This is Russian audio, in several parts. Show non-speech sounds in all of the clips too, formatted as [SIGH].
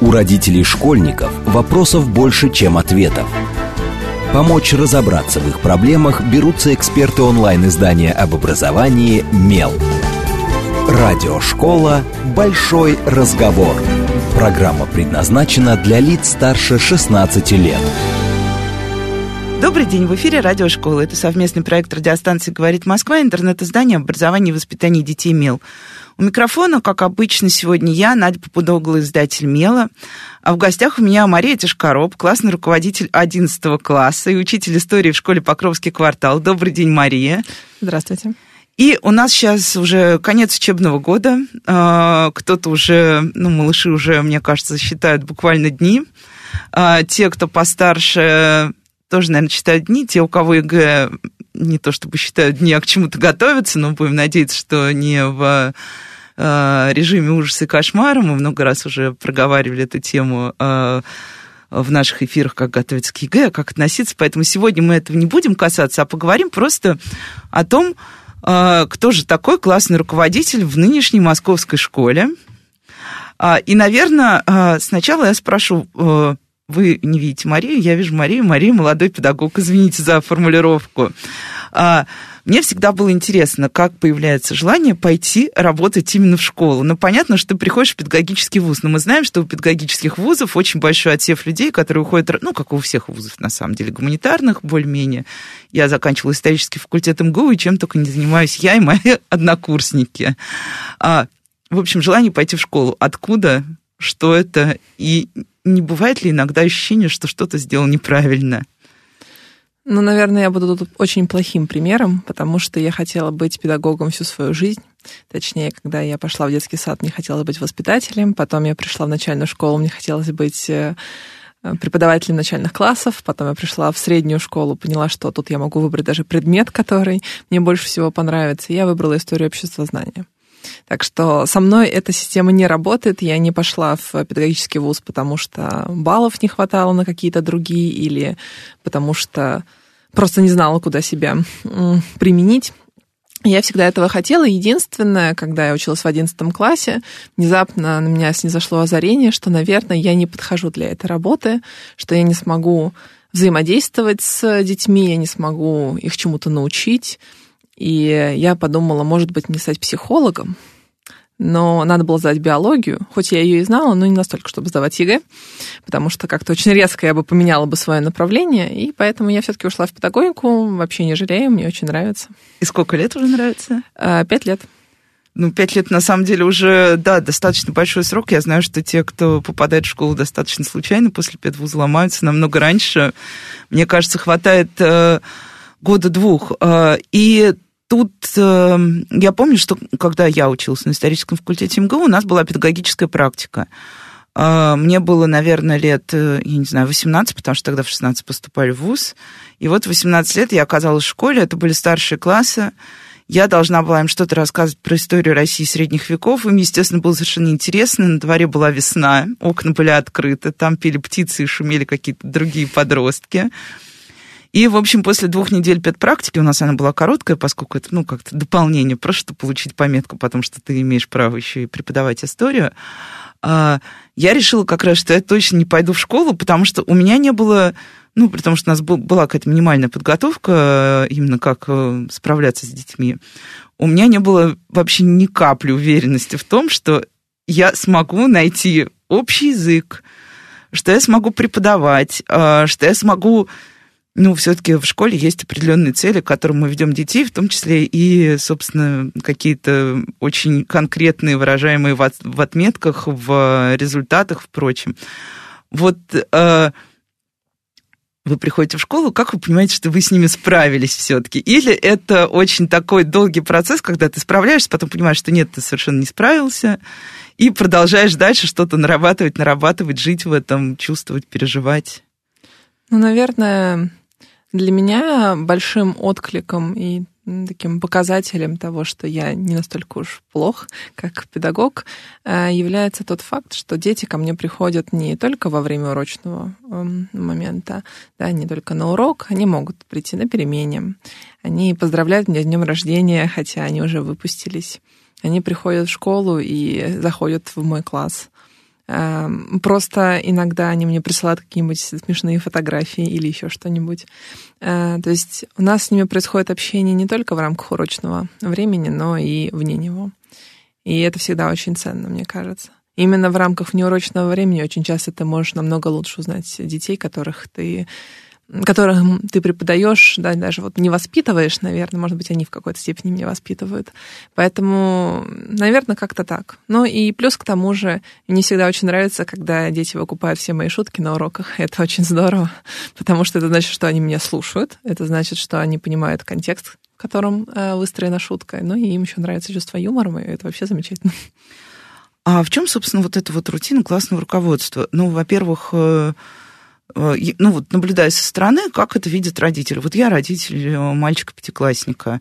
У родителей школьников вопросов больше, чем ответов. Помочь разобраться в их проблемах берутся эксперты онлайн-издания об образовании «Мел». Радиошкола «Большой разговор». Программа предназначена для лиц старше 16 лет. Добрый день, в эфире Радиошкола. Это совместный проект радиостанции «Говорит Москва», интернет-издание образования и воспитания детей «Мел». У микрофона, как обычно, сегодня я, Надя Попудогла, издатель «Мела». А в гостях у меня Мария Тишкороб, классный руководитель 11 класса и учитель истории в школе Покровский квартал. Добрый день, Мария. Здравствуйте. И у нас сейчас уже конец учебного года. А, кто-то уже, ну, малыши уже, мне кажется, считают буквально дни. А, те, кто постарше, тоже, наверное, считают дни. Те, у кого ЕГЭ не то чтобы считают дни, а к чему-то готовятся, но будем надеяться, что не в э, режиме ужаса и кошмара. Мы много раз уже проговаривали эту тему э, в наших эфирах, как готовиться к ЕГЭ, как относиться. Поэтому сегодня мы этого не будем касаться, а поговорим просто о том, э, кто же такой классный руководитель в нынешней московской школе. И, наверное, сначала я спрошу, вы не видите Марию, я вижу Марию. Мария молодой педагог, извините за формулировку. А, мне всегда было интересно, как появляется желание пойти работать именно в школу. Ну, понятно, что ты приходишь в педагогический вуз, но мы знаем, что у педагогических вузов очень большой отсев людей, которые уходят, ну, как у всех вузов, на самом деле, гуманитарных более-менее. Я заканчивала исторический факультет МГУ, и чем только не занимаюсь я и мои [LAUGHS] однокурсники. А, в общем, желание пойти в школу. Откуда? Что это? И не бывает ли иногда ощущение, что что-то сделал неправильно? Ну, наверное, я буду тут очень плохим примером, потому что я хотела быть педагогом всю свою жизнь. Точнее, когда я пошла в детский сад, мне хотелось быть воспитателем, потом я пришла в начальную школу, мне хотелось быть э, преподавателем начальных классов, потом я пришла в среднюю школу, поняла, что тут я могу выбрать даже предмет, который мне больше всего понравится. Я выбрала историю общества знания. Так что со мной эта система не работает. Я не пошла в педагогический вуз, потому что баллов не хватало на какие-то другие или потому что просто не знала, куда себя применить. Я всегда этого хотела. Единственное, когда я училась в одиннадцатом классе, внезапно на меня снизошло озарение, что, наверное, я не подхожу для этой работы, что я не смогу взаимодействовать с детьми, я не смогу их чему-то научить. И я подумала, может быть, мне стать психологом, но надо было сдать биологию, хоть я ее и знала, но не настолько, чтобы сдавать ЕГЭ, потому что как-то очень резко я бы поменяла бы свое направление, и поэтому я все-таки ушла в педагогику, вообще не жалею, мне очень нравится. И сколько лет уже нравится? А, пять лет. Ну, пять лет, на самом деле, уже, да, достаточно большой срок. Я знаю, что те, кто попадает в школу достаточно случайно, после педвуза ломаются намного раньше. Мне кажется, хватает э, года двух. Э, и тут э, я помню, что когда я училась на историческом факультете МГУ, у нас была педагогическая практика. Э, мне было, наверное, лет, э, я не знаю, 18, потому что тогда в 16 поступали в ВУЗ. И вот в 18 лет я оказалась в школе, это были старшие классы. Я должна была им что-то рассказывать про историю России средних веков. Им, естественно, было совершенно интересно. На дворе была весна, окна были открыты, там пели птицы и шумели какие-то другие подростки. И, в общем, после двух недель педпрактики, у нас она была короткая, поскольку это, ну, как-то дополнение, просто получить пометку, потому что ты имеешь право еще и преподавать историю, а, я решила как раз, что я точно не пойду в школу, потому что у меня не было, ну, потому что у нас была какая-то минимальная подготовка, именно как э, справляться с детьми, у меня не было вообще ни капли уверенности в том, что я смогу найти общий язык, что я смогу преподавать, а, что я смогу ну, все-таки в школе есть определенные цели, к которым мы ведем детей, в том числе и, собственно, какие-то очень конкретные, выражаемые в отметках, в результатах, впрочем. Вот э, вы приходите в школу, как вы понимаете, что вы с ними справились все-таки? Или это очень такой долгий процесс, когда ты справляешься, потом понимаешь, что нет, ты совершенно не справился, и продолжаешь дальше что-то нарабатывать, нарабатывать, жить в этом, чувствовать, переживать? Ну, наверное, для меня большим откликом и таким показателем того, что я не настолько уж плох, как педагог, э, является тот факт, что дети ко мне приходят не только во время урочного эм, момента, да, не только на урок, они могут прийти на перемене, они поздравляют меня с днем рождения, хотя они уже выпустились, они приходят в школу и заходят в мой класс. Эм, просто иногда они мне присылают какие-нибудь смешные фотографии или еще что-нибудь. Э, то есть у нас с ними происходит общение не только в рамках урочного времени, но и вне него. И это всегда очень ценно, мне кажется. Именно в рамках внеурочного времени очень часто ты можешь намного лучше узнать детей, которых ты которых ты преподаешь, да, даже вот не воспитываешь, наверное, может быть, они в какой-то степени меня воспитывают. Поэтому, наверное, как-то так. Ну и плюс к тому же, мне всегда очень нравится, когда дети выкупают все мои шутки на уроках. [LAUGHS] Это очень здорово, потому что это значит, что они меня слушают, это значит, что они понимают контекст, в котором э, выстроена шутка, ну и им еще нравится чувство юмора, и это вообще замечательно. А в чем, собственно, вот эта вот рутина классного руководства? Ну, во-первых, э, ну вот наблюдая со стороны, как это видят родители. Вот я родитель э, мальчика-пятиклассника.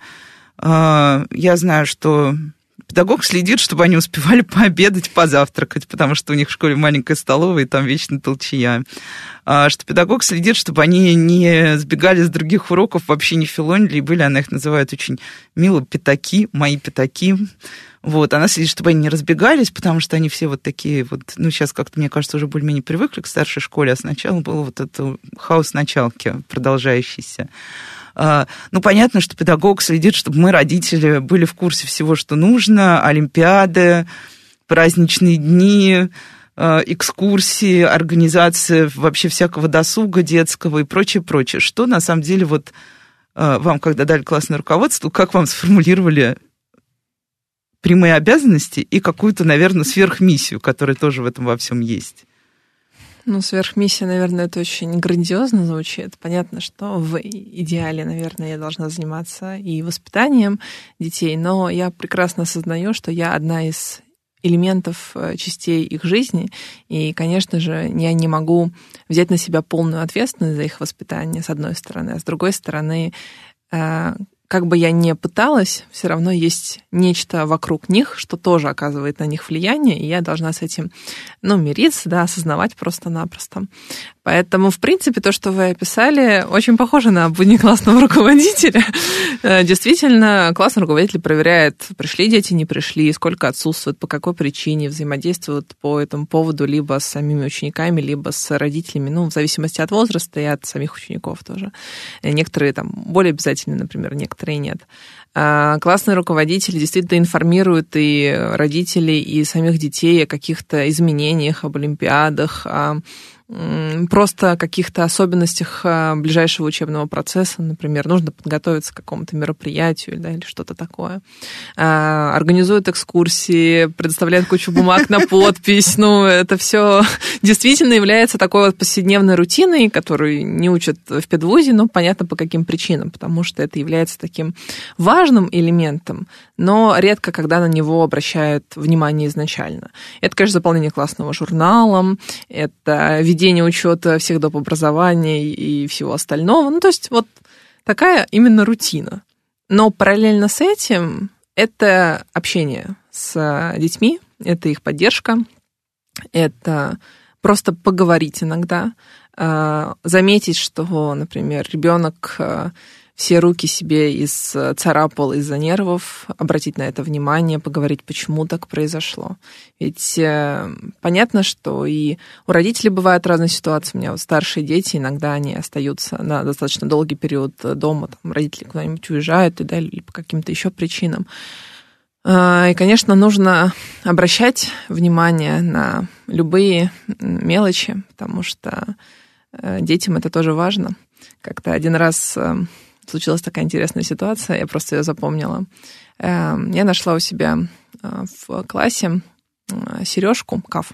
Э, я знаю, что педагог следит, чтобы они успевали [LAUGHS] пообедать, позавтракать, потому что у них в школе маленькая столовая, и там вечно толчья. Что педагог следит, чтобы они не сбегали с других уроков, вообще не филонили, и были, она их называет очень мило, пятаки, мои пятаки. Вот, она следит, чтобы они не разбегались, потому что они все вот такие вот, ну, сейчас как-то, мне кажется, уже более-менее привыкли к старшей школе, а сначала был вот этот хаос началки продолжающийся. А, ну, понятно, что педагог следит, чтобы мы, родители, были в курсе всего, что нужно, олимпиады, праздничные дни, а, экскурсии, организация вообще всякого досуга детского и прочее, прочее. Что на самом деле вот а, вам, когда дали классное руководство, как вам сформулировали прямые обязанности и какую-то, наверное, сверхмиссию, которая тоже в этом во всем есть. Ну, сверхмиссия, наверное, это очень грандиозно звучит. Понятно, что в идеале, наверное, я должна заниматься и воспитанием детей, но я прекрасно осознаю, что я одна из элементов э, частей их жизни, и, конечно же, я не могу взять на себя полную ответственность за их воспитание, с одной стороны, а с другой стороны, э, как бы я ни пыталась, все равно есть нечто вокруг них, что тоже оказывает на них влияние, и я должна с этим, ну, мириться, да, осознавать просто-напросто. Поэтому, в принципе, то, что вы описали, очень похоже на будни классного [LAUGHS] руководителя. Э, действительно, классный руководитель проверяет, пришли дети, не пришли, сколько отсутствуют, по какой причине, взаимодействуют по этому поводу либо с самими учениками, либо с родителями, ну, в зависимости от возраста и от самих учеников тоже. Некоторые там более обязательны, например, некоторые нет. А, классный руководитель действительно информирует и родителей, и самих детей о каких-то изменениях, об олимпиадах, о просто каких-то особенностях а, ближайшего учебного процесса, например, нужно подготовиться к какому-то мероприятию да, или что-то такое. А, организуют экскурсии, предоставляют кучу бумаг на подпись. Ну, это все действительно является такой вот повседневной рутиной, которую не учат в педвузе, ну, понятно, по каким причинам, потому что это является таким важным элементом, но редко когда на него обращают внимание изначально. Это, конечно, заполнение классного журнала, это ведение учета всех доп. образования и всего остального. Ну, то есть вот такая именно рутина. Но параллельно с этим это общение с детьми, это их поддержка, это просто поговорить иногда, а, заметить, что, например, ребенок а, все руки себе из царапал из-за нервов, обратить на это внимание, поговорить, почему так произошло. Ведь э, понятно, что и у родителей бывают разные ситуации. У меня вот старшие дети, иногда они остаются на достаточно долгий период дома, там родители куда-нибудь уезжают и далее, или по каким-то еще причинам. Э, и, конечно, нужно обращать внимание на любые мелочи, потому что э, детям это тоже важно. Как-то один раз э, случилась такая интересная ситуация, я просто ее запомнила. Эм, я нашла у себя э, в классе э, сережку, каф,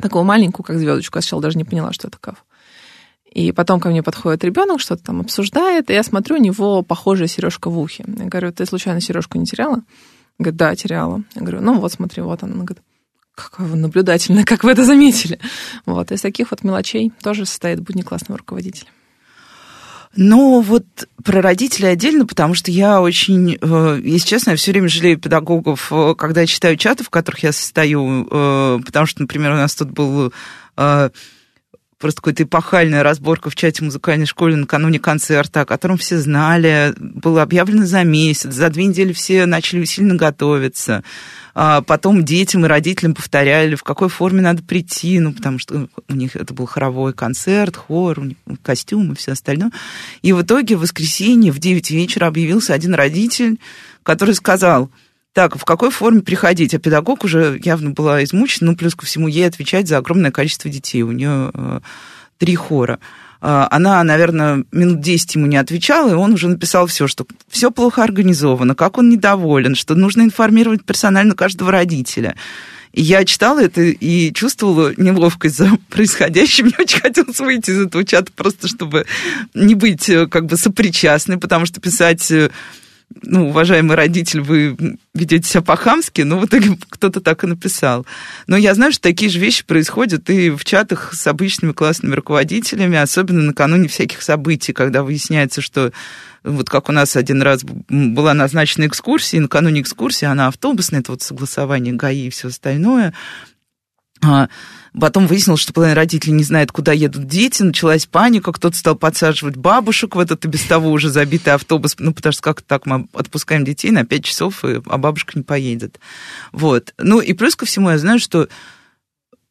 такую маленькую, как звездочку. Я сначала даже не поняла, что это каф. И потом ко мне подходит ребенок, что-то там обсуждает, и я смотрю, у него похожая сережка в ухе. Я говорю, ты случайно сережку не теряла? Говорит, да, теряла. Я говорю, ну вот, смотри, вот она. Она говорит, какая вы наблюдательная, как вы это заметили. Вот, из таких вот мелочей тоже состоит будни классного руководителя. Ну, вот про родителей отдельно, потому что я очень, э, если честно, я все время жалею педагогов, э, когда я читаю чаты, в которых я состою, э, потому что, например, у нас тут был просто какая-то эпохальная разборка в чате музыкальной школы накануне концерта, о котором все знали, было объявлено за месяц, за две недели все начали усиленно готовиться. А потом детям и родителям повторяли, в какой форме надо прийти, ну, потому что у них это был хоровой концерт, хор, костюм и все остальное. И в итоге в воскресенье в 9 вечера объявился один родитель, который сказал, так, в какой форме приходить? А педагог уже явно была измучена, ну, плюс ко всему ей отвечать за огромное количество детей. У нее э, три хора. А, она, наверное, минут 10 ему не отвечала, и он уже написал все, что все плохо организовано, как он недоволен, что нужно информировать персонально каждого родителя. И я читала это и чувствовала неловкость за [LAUGHS] происходящим. Мне очень хотелось выйти из этого чата просто, чтобы не быть э, как бы сопричастной, потому что писать э, ну, уважаемый родитель, вы ведете себя по-хамски, но в итоге кто-то так и написал. Но я знаю, что такие же вещи происходят и в чатах с обычными классными руководителями, особенно накануне всяких событий, когда выясняется, что вот как у нас один раз была назначена экскурсия, и накануне экскурсии она автобусная, это вот согласование ГАИ и все остальное, Потом выяснилось, что половина родителей не знает, куда едут дети, началась паника, кто-то стал подсаживать бабушек в этот и без того уже забитый автобус, ну, потому что как так мы отпускаем детей на 5 часов, а бабушка не поедет. Вот. Ну, и плюс ко всему я знаю, что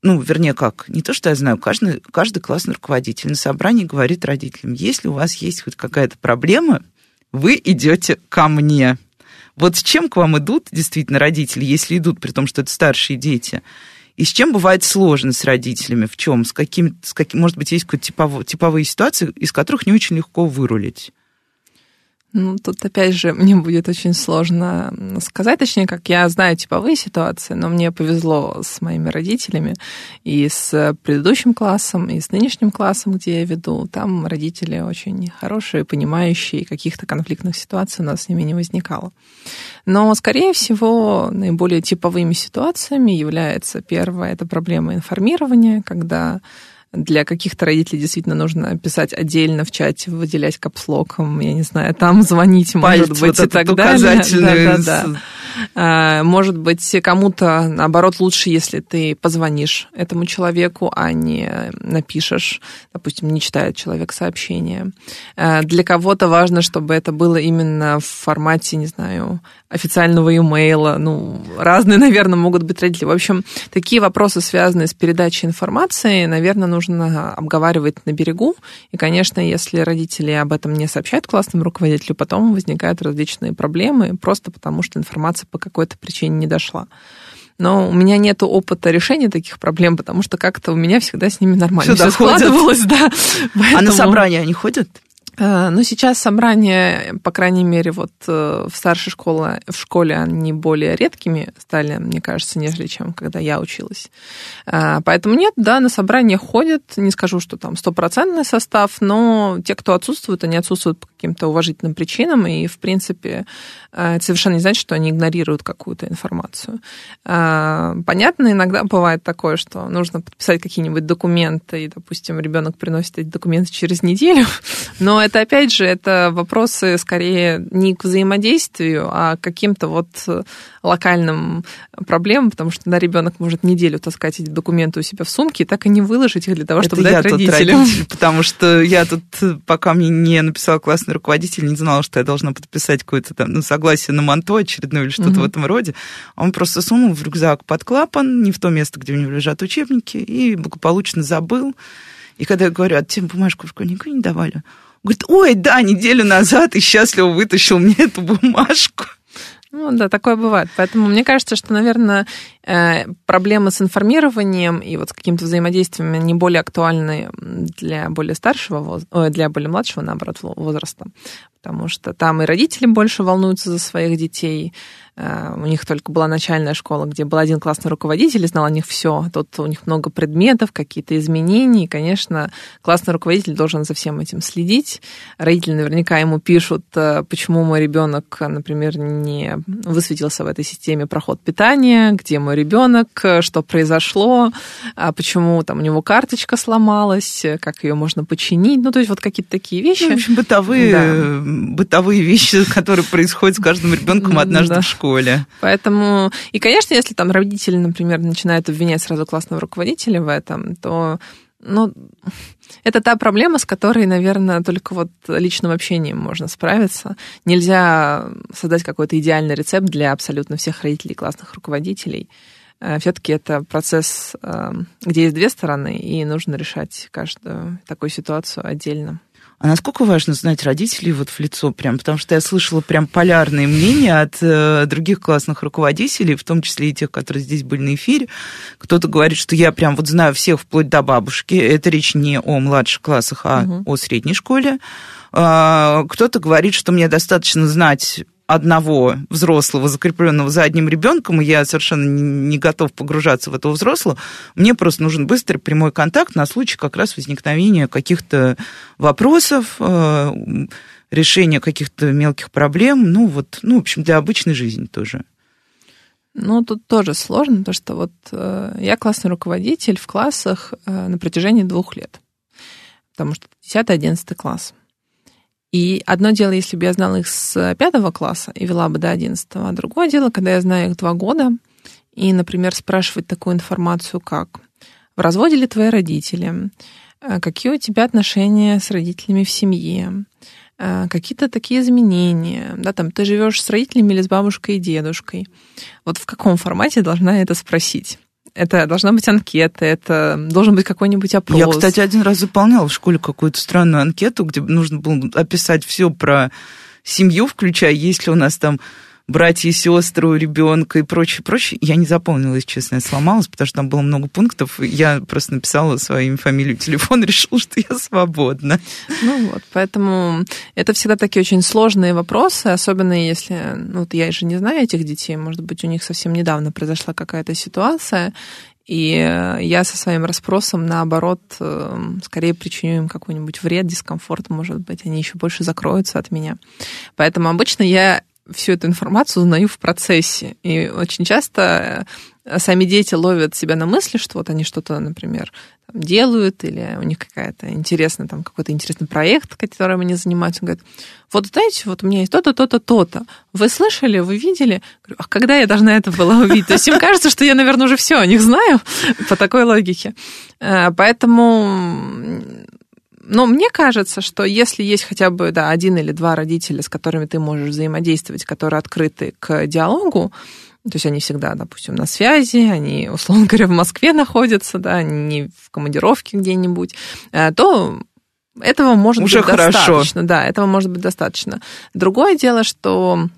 ну, вернее, как, не то, что я знаю, каждый, каждый классный руководитель на собрании говорит родителям, если у вас есть хоть какая-то проблема, вы идете ко мне. Вот с чем к вам идут действительно родители, если идут, при том, что это старшие дети – и с чем бывает сложно с родителями? В чем? С каким, с каким может быть, есть какие-то типовые, типовые ситуации, из которых не очень легко вырулить? Ну, тут опять же [LAUGHS] мне будет очень сложно сказать, точнее, как я знаю типовые ситуации, но мне повезло с моими родителями и с предыдущим классом, и с нынешним классом, где я веду. Там родители очень хорошие, понимающие, и каких-то конфликтных ситуаций у нас с ними не возникало. Но, скорее всего, наиболее типовыми ситуациями является первое, это проблема информирования, когда для каких-то родителей действительно нужно писать отдельно в чате, выделять капслоком, я не знаю, там звонить, Палец может быть, вот и так далее. Да, да, да. А, может быть, кому-то, наоборот, лучше, если ты позвонишь этому человеку, а не напишешь. Допустим, не читает человек сообщение. А, для кого-то важно, чтобы это было именно в формате, не знаю, официального имейла. Ну, разные, [LAUGHS] наверное, могут быть родители. В общем, такие вопросы, связанные с передачей информации, наверное, нужно обговаривать на берегу. И, конечно, если родители об этом не сообщают классному руководителю, потом возникают различные проблемы, просто потому что информация по какой-то причине не дошла. Но у меня нет опыта решения таких проблем, потому что как-то у меня всегда с ними нормально все, все складывалось. Да. Поэтому... А на собрания они ходят? Э, ну, сейчас собрания, по крайней мере, вот э, в старшей школе, в школе они более редкими стали, мне кажется, нежели чем когда я училась. Э, поэтому нет, да, на собрания ходят, не скажу, что там стопроцентный состав, но те, кто отсутствуют, они отсутствуют по каким-то уважительным причинам, и, в принципе, это совершенно не значит, что они игнорируют какую-то информацию. Понятно, иногда бывает такое, что нужно подписать какие-нибудь документы, и, допустим, ребенок приносит эти документы через неделю, [LAUGHS] но это, опять же, это вопросы скорее не к взаимодействию, а к каким-то вот локальным проблемам, потому что на ребенок может неделю таскать эти документы у себя в сумке и так и не выложить их для того, чтобы это дать я родителям. родитель, потому что я тут, пока мне не написал классный руководитель, не знала, что я должна подписать какое-то там ну, согласие на манто очередное или что-то угу. в этом роде. Он просто сунул в рюкзак под клапан, не в то место, где у него лежат учебники, и благополучно забыл. И когда я говорю, а тебе бумажку в школе никогда не давали? Говорит, ой, да, неделю назад и счастливо вытащил мне эту бумажку. Ну да, такое бывает. Поэтому мне кажется, что, наверное, э, проблемы с информированием и вот с каким-то взаимодействием не более актуальны для более старшего, для более младшего, наоборот, возраста. Потому что там и родители больше волнуются за своих детей, Э, у них только была начальная школа, где был один классный руководитель и знал о них все. Тут у них много предметов, какие-то изменения. И, конечно, классный руководитель должен за всем этим следить. Родители наверняка ему пишут, э, почему мой ребенок, например, не высветился в этой системе проход питания, где мой ребенок, что произошло, а почему там у него карточка сломалась, как ее можно починить. Ну, то есть вот какие-то такие вещи. Ну, в общем, бытовые, да. Бытовые вещи, [LAUGHS] которые происходят с каждым ребенком однажды да. в школе. Поэтому, и, конечно, если там родители, например, начинают обвинять сразу классного руководителя в этом, то Ну, [LAUGHS] это та проблема, с которой, наверное, только вот личным общением можно справиться. Нельзя создать какой-то идеальный рецепт для абсолютно всех родителей, классных руководителей. Э, Все-таки это процесс, э, где есть две стороны, и нужно решать каждую такую ситуацию отдельно. А насколько важно знать родителей вот в лицо прям? Потому что я слышала прям полярные мнения от э, других классных руководителей, в том числе и тех, которые здесь были на эфире. Кто-то говорит, что я прям вот знаю всех вплоть до бабушки. Это речь не о младших классах, а угу. о средней школе. А, кто-то говорит, что мне достаточно знать одного взрослого, закрепленного за одним ребенком, и я совершенно не готов погружаться в этого взрослого, мне просто нужен быстрый прямой контакт на случай как раз возникновения каких-то вопросов, э, решения каких-то мелких проблем, ну вот, ну, в общем, для обычной жизни тоже. Ну, тут тоже сложно, потому что вот э, я классный руководитель в классах э, на протяжении двух лет, потому что 10-11 класс. И одно дело, если бы я знала их с пятого класса и вела бы до одиннадцатого, а другое дело, когда я знаю их два года, и, например, спрашивать такую информацию, как в разводе ли твои родители, э, какие у тебя отношения с родителями в семье, э, какие-то такие изменения, да, там, ты живешь с родителями или с бабушкой и дедушкой. Вот в каком формате должна это спросить? Это должна быть анкета, это должен быть какой-нибудь опрос. Я, кстати, один раз заполняла в школе какую-то странную анкету, где нужно было описать все про семью, включая, есть ли у нас там братья и сестры у ребенка и прочее, прочее. Я не запомнила, если честно, я сломалась, потому что там было много пунктов. Я просто написала свое имя, фамилию, телефон, [LAUGHS] решила, что я свободна. Ну вот, поэтому это всегда такие очень сложные вопросы, особенно если, ну вот я же не знаю этих детей, может быть, у них совсем недавно произошла какая-то ситуация, и я со своим расспросом, наоборот, эм, скорее причиню им какой-нибудь вред, дискомфорт, может быть, они еще больше закроются от меня. Поэтому обычно я всю эту информацию узнаю в процессе. И очень часто э, сами дети ловят себя на мысли, что вот они что-то, например, делают, или у них какая-то интересная, там, какой-то интересный проект, которым они занимаются. Он говорит, вот знаете, вот у меня есть то-то, то-то, то-то. Вы слышали, вы видели? Говорю, а когда я должна это была увидеть? То есть им кажется, что я, наверное, уже все о них знаю [LAUGHS] по такой логике. Э, поэтому но мне кажется, что если есть хотя бы да, один или два родителя, с которыми ты можешь взаимодействовать, которые открыты к диалогу, то есть они всегда, допустим, на связи, они, условно говоря, в Москве находятся, да, не в командировке где-нибудь, э, то этого может Уже быть хорошо. достаточно. Да, этого может быть достаточно. Другое дело, что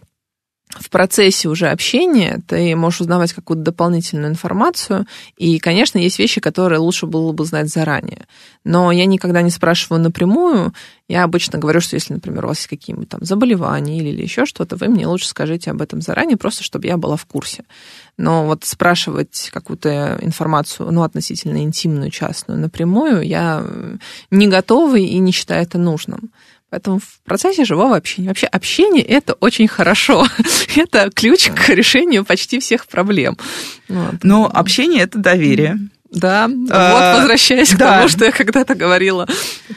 в процессе уже общения ты можешь узнавать какую-то дополнительную информацию, и, конечно, есть вещи, которые лучше было бы знать заранее. Но я никогда не спрашиваю напрямую, я обычно говорю, что если, например, у вас есть какие-нибудь там заболевания или, или еще что-то, вы мне лучше скажите об этом заранее, просто чтобы я была в курсе. Но вот спрашивать какую-то информацию, ну, относительно интимную, частную, напрямую, я не готова и не считаю это нужным. Поэтому в процессе живого общения. Вообще общение это очень хорошо. [LAUGHS] это ключ к решению почти всех проблем. Вот. Но общение это доверие. Да, а, вот возвращаясь да. к тому, что я когда-то говорила.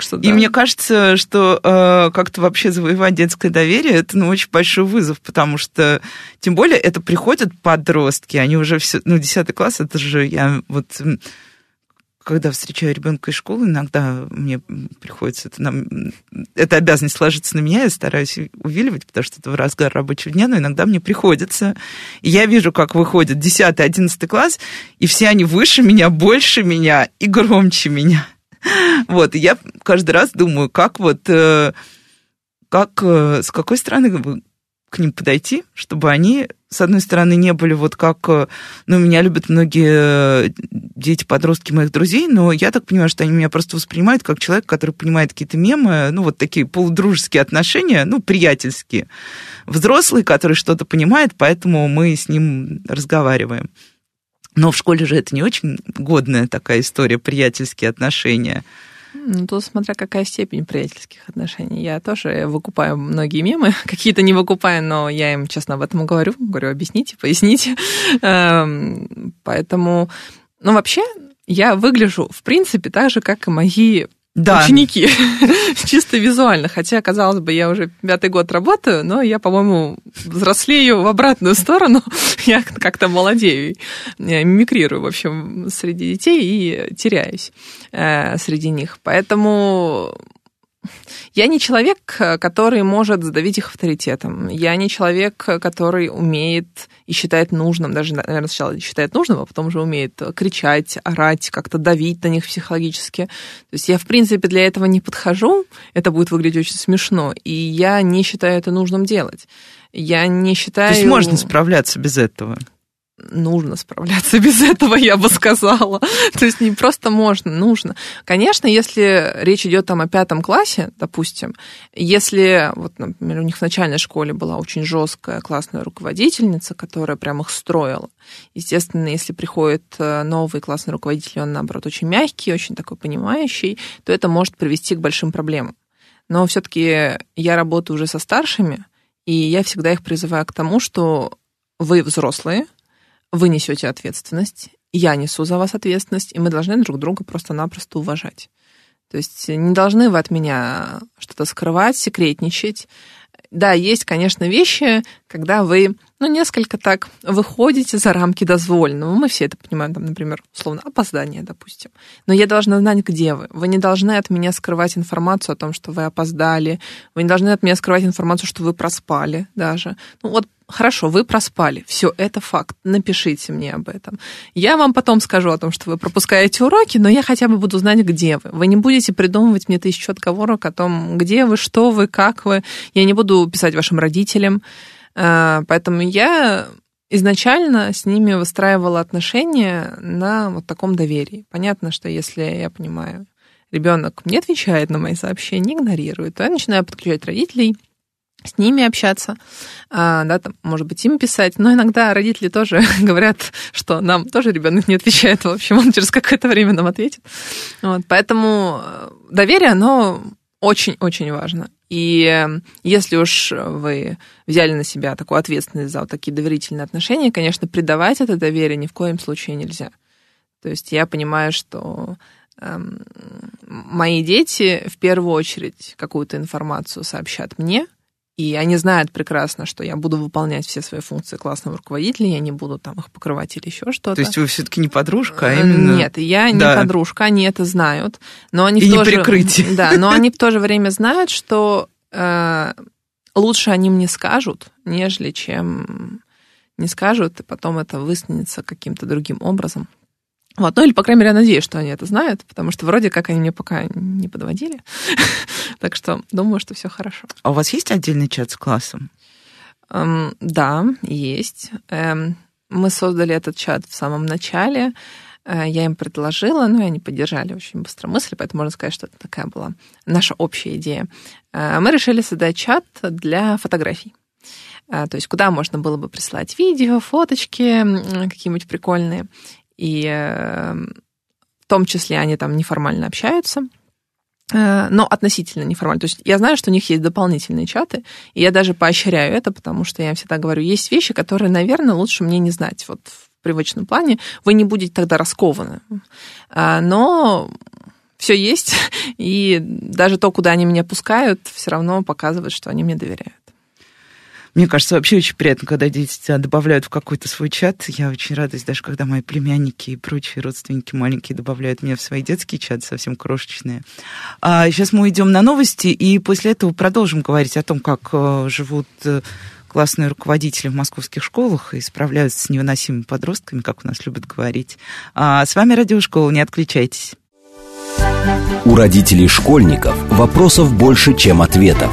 что, да. И мне кажется, что э, как-то вообще завоевать детское доверие это ну, очень большой вызов, потому что тем более это приходят подростки, они уже все, ну, 10 класс, это же я вот когда встречаю ребенка из школы, иногда мне приходится, это, нам, эта обязанность ложится на меня, я стараюсь увиливать, потому что это в разгар рабочего дня, но иногда мне приходится. И я вижу, как выходят 10-11 класс, и все они выше меня, больше меня и громче меня. Вот, и я каждый раз думаю, как вот, э, как, э, с какой стороны к ним подойти, чтобы они, с одной стороны, не были вот как... Э, ну, меня любят многие э, дети, подростки моих друзей, но я так понимаю, что они меня просто воспринимают как человек, который понимает какие-то мемы, ну, вот такие полудружеские отношения, ну, приятельские. Взрослый, который что-то понимает, поэтому мы с ним разговариваем. Но в школе же это не очень годная такая история, приятельские отношения. Ну, тут смотря какая степень приятельских отношений. Я тоже выкупаю многие мемы, [LAUGHS] какие-то не выкупаю, но я им честно об этом говорю. Говорю, объясните, поясните. [LAUGHS] Эм, поэтому, ну, вообще, я выгляжу, в принципе, так же, как и мои да. ученики, [LAUGHS] чисто визуально. Хотя, казалось бы, я уже пятый год работаю, но я, по-моему, взрослею в обратную сторону. [LAUGHS] я как-то молодею, мимикрирую, в общем, среди детей и теряюсь э, среди них. Поэтому я не человек, который может задавить их авторитетом. Я не человек, который умеет и считает нужным, даже, наверное, сначала считает нужным, а потом уже умеет кричать, орать, как-то давить на них психологически. То есть я, в принципе, для этого не подхожу, это будет выглядеть очень смешно, и я не считаю это нужным делать. Я не считаю... То есть можно справляться без этого? Нужно справляться [LAUGHS] без этого, я бы сказала. [LAUGHS] То есть не просто можно, нужно. Конечно, если речь идет там о пятом классе, допустим, если, вот, например, у них в начальной школе была очень жесткая классная руководительница, которая прям их строила. Естественно, если приходит э, новый классный руководитель, он, наоборот, очень мягкий, очень такой понимающий, то это может привести к большим проблемам. Но все-таки я работаю уже со старшими, и я всегда их призываю к тому, что вы взрослые, вы несете ответственность, я несу за вас ответственность, и мы должны друг друга просто-напросто уважать. То есть не должны вы от меня что-то скрывать, секретничать. Да, есть, конечно, вещи, когда вы, ну, несколько так выходите за рамки дозволенного. Мы все это понимаем, там, например, условно, опоздание, допустим. Но я должна знать, где вы. Вы не должны от меня скрывать информацию о том, что вы опоздали. Вы не должны от меня скрывать информацию, что вы проспали даже. Ну, вот Хорошо, вы проспали. Все, это факт. Напишите мне об этом. Я вам потом скажу о том, что вы пропускаете уроки, но я хотя бы буду знать, где вы. Вы не будете придумывать мне тысячу отговорок о том, где вы, что вы, как вы. Я не буду писать вашим родителям. А, поэтому я изначально с ними выстраивала отношения на вот таком доверии. Понятно, что если я понимаю, ребенок не отвечает на мои сообщения, игнорирует, то я начинаю подключать родителей – с ними общаться, а, да, там, может быть, им писать. Но иногда родители тоже [LAUGHS] говорят, что нам тоже ребенок не отвечает. В общем, он через какое-то время нам ответит. Вот, поэтому э, доверие, оно очень-очень важно. И если уж вы взяли на себя такую ответственность за вот такие доверительные отношения, конечно, предавать это доверие ни в коем случае нельзя. То есть я понимаю, что эм, мои дети в первую очередь какую-то информацию сообщат мне, и они знают прекрасно, что я буду выполнять все свои функции классного руководителя, я не буду там их покрывать или еще что-то. То есть вы все-таки не подружка, а э, именно... Нет, я не да. подружка, они это знают. Но они И в не то прикрытие. Же... [LAUGHS] Да, но они в то же время знают, что э, лучше они мне скажут, нежели чем не скажут, и потом это выяснится каким-то другим образом. Вот, ну или, по крайней мере, я надеюсь, что они это знают, потому что вроде как они мне пока не подводили. [LAUGHS] так что думаю, что все хорошо. А у вас есть отдельный чат с классом? Эм, да, есть. Эм, мы создали этот чат в самом начале. Э, я им предложила, но они поддержали очень быстро мысль, поэтому можно сказать, что это такая была наша общая идея. Э, мы решили создать чат для фотографий. Э, то есть куда можно было бы присылать видео, фоточки какие-нибудь прикольные. И эм, в том числе они там неформально общаются э, но относительно неформально. То есть я знаю, что у них есть дополнительные чаты, и я даже поощряю это, потому что я всегда говорю, есть вещи, которые, наверное, лучше мне не знать. Вот в привычном плане вы не будете тогда раскованы. А, но все есть, [LAUGHS] и даже то, куда они меня пускают, все равно показывает, что они мне доверяют. Мне кажется, вообще очень приятно, когда дети тебя добавляют в какой-то свой чат. Я очень радуюсь, даже когда мои племянники и прочие родственники маленькие добавляют меня в свои детские чаты, совсем крошечные. А сейчас мы уйдем на новости, и после этого продолжим говорить о том, как э, живут э, классные руководители в московских школах и справляются с невыносимыми подростками, как у нас любят говорить. А с вами Радиошкола, не отключайтесь. У родителей школьников вопросов больше, чем ответов.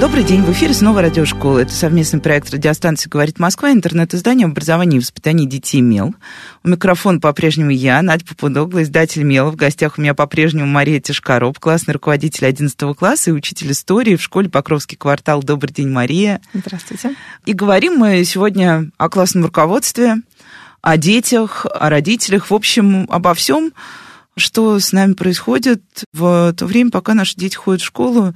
Добрый день, в эфире снова радиошкола. Это совместный проект радиостанции «Говорит Москва», интернет-издание об образовании и воспитании детей «Мел». У микрофона по-прежнему я, Надя Попудогла, издатель «Мела». В гостях у меня по-прежнему Мария Тишкаров, классный руководитель 11 класса и учитель истории в школе Покровский квартал. Добрый день, Мария. Здравствуйте. И говорим мы сегодня о классном руководстве, о детях, о родителях, в общем, обо всем, что с нами происходит в то время, пока наши дети ходят в школу,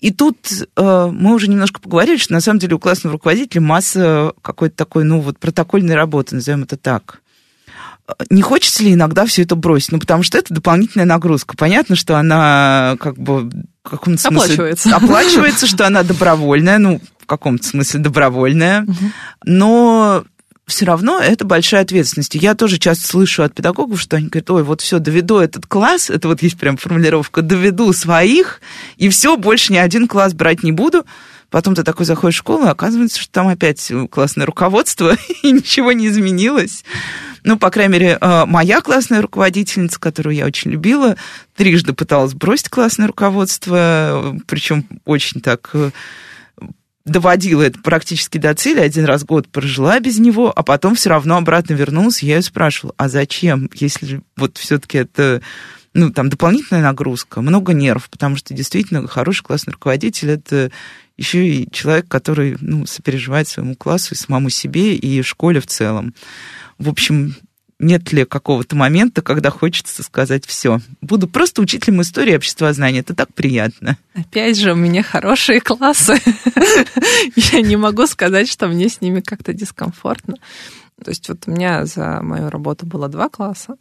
И тут э, мы уже немножко поговорили, что на самом деле у классного руководителя масса какой-то такой, ну вот, протокольной работы, назовем это так. Не хочется ли иногда все это бросить? Ну, потому что это дополнительная нагрузка. Понятно, что она как бы в каком-то смысле... Оплачивается. Оплачивается, что она добровольная, ну, в каком-то смысле добровольная. Но все равно это большая ответственность. Я тоже часто слышу от педагогов, что они говорят, ой, вот все, доведу этот класс, это вот есть прям формулировка, доведу своих, и все, больше ни один класс брать не буду. Потом ты такой заходишь в школу, и оказывается, что там опять классное руководство, [LAUGHS] и ничего не изменилось. Ну, по крайней мере, э, моя классная руководительница, которую я очень любила, трижды пыталась бросить классное руководство, причем очень так э, доводила это практически до цели, один раз год прожила без него, а потом все равно обратно вернулась, я ее спрашивала, а зачем, если вот все-таки это ну, там дополнительная нагрузка, много нервов, потому что действительно хороший классный руководитель это еще и человек, который ну, сопереживает своему классу и самому себе, и школе в целом. В общем, нет ли какого-то момента, когда хочется сказать все. Буду просто учителем истории и обществознания. Это так приятно. Опять же, у меня хорошие классы. [LAUGHS] Я не могу сказать, что мне с ними как-то дискомфортно. То есть вот у меня за мою работу было два класса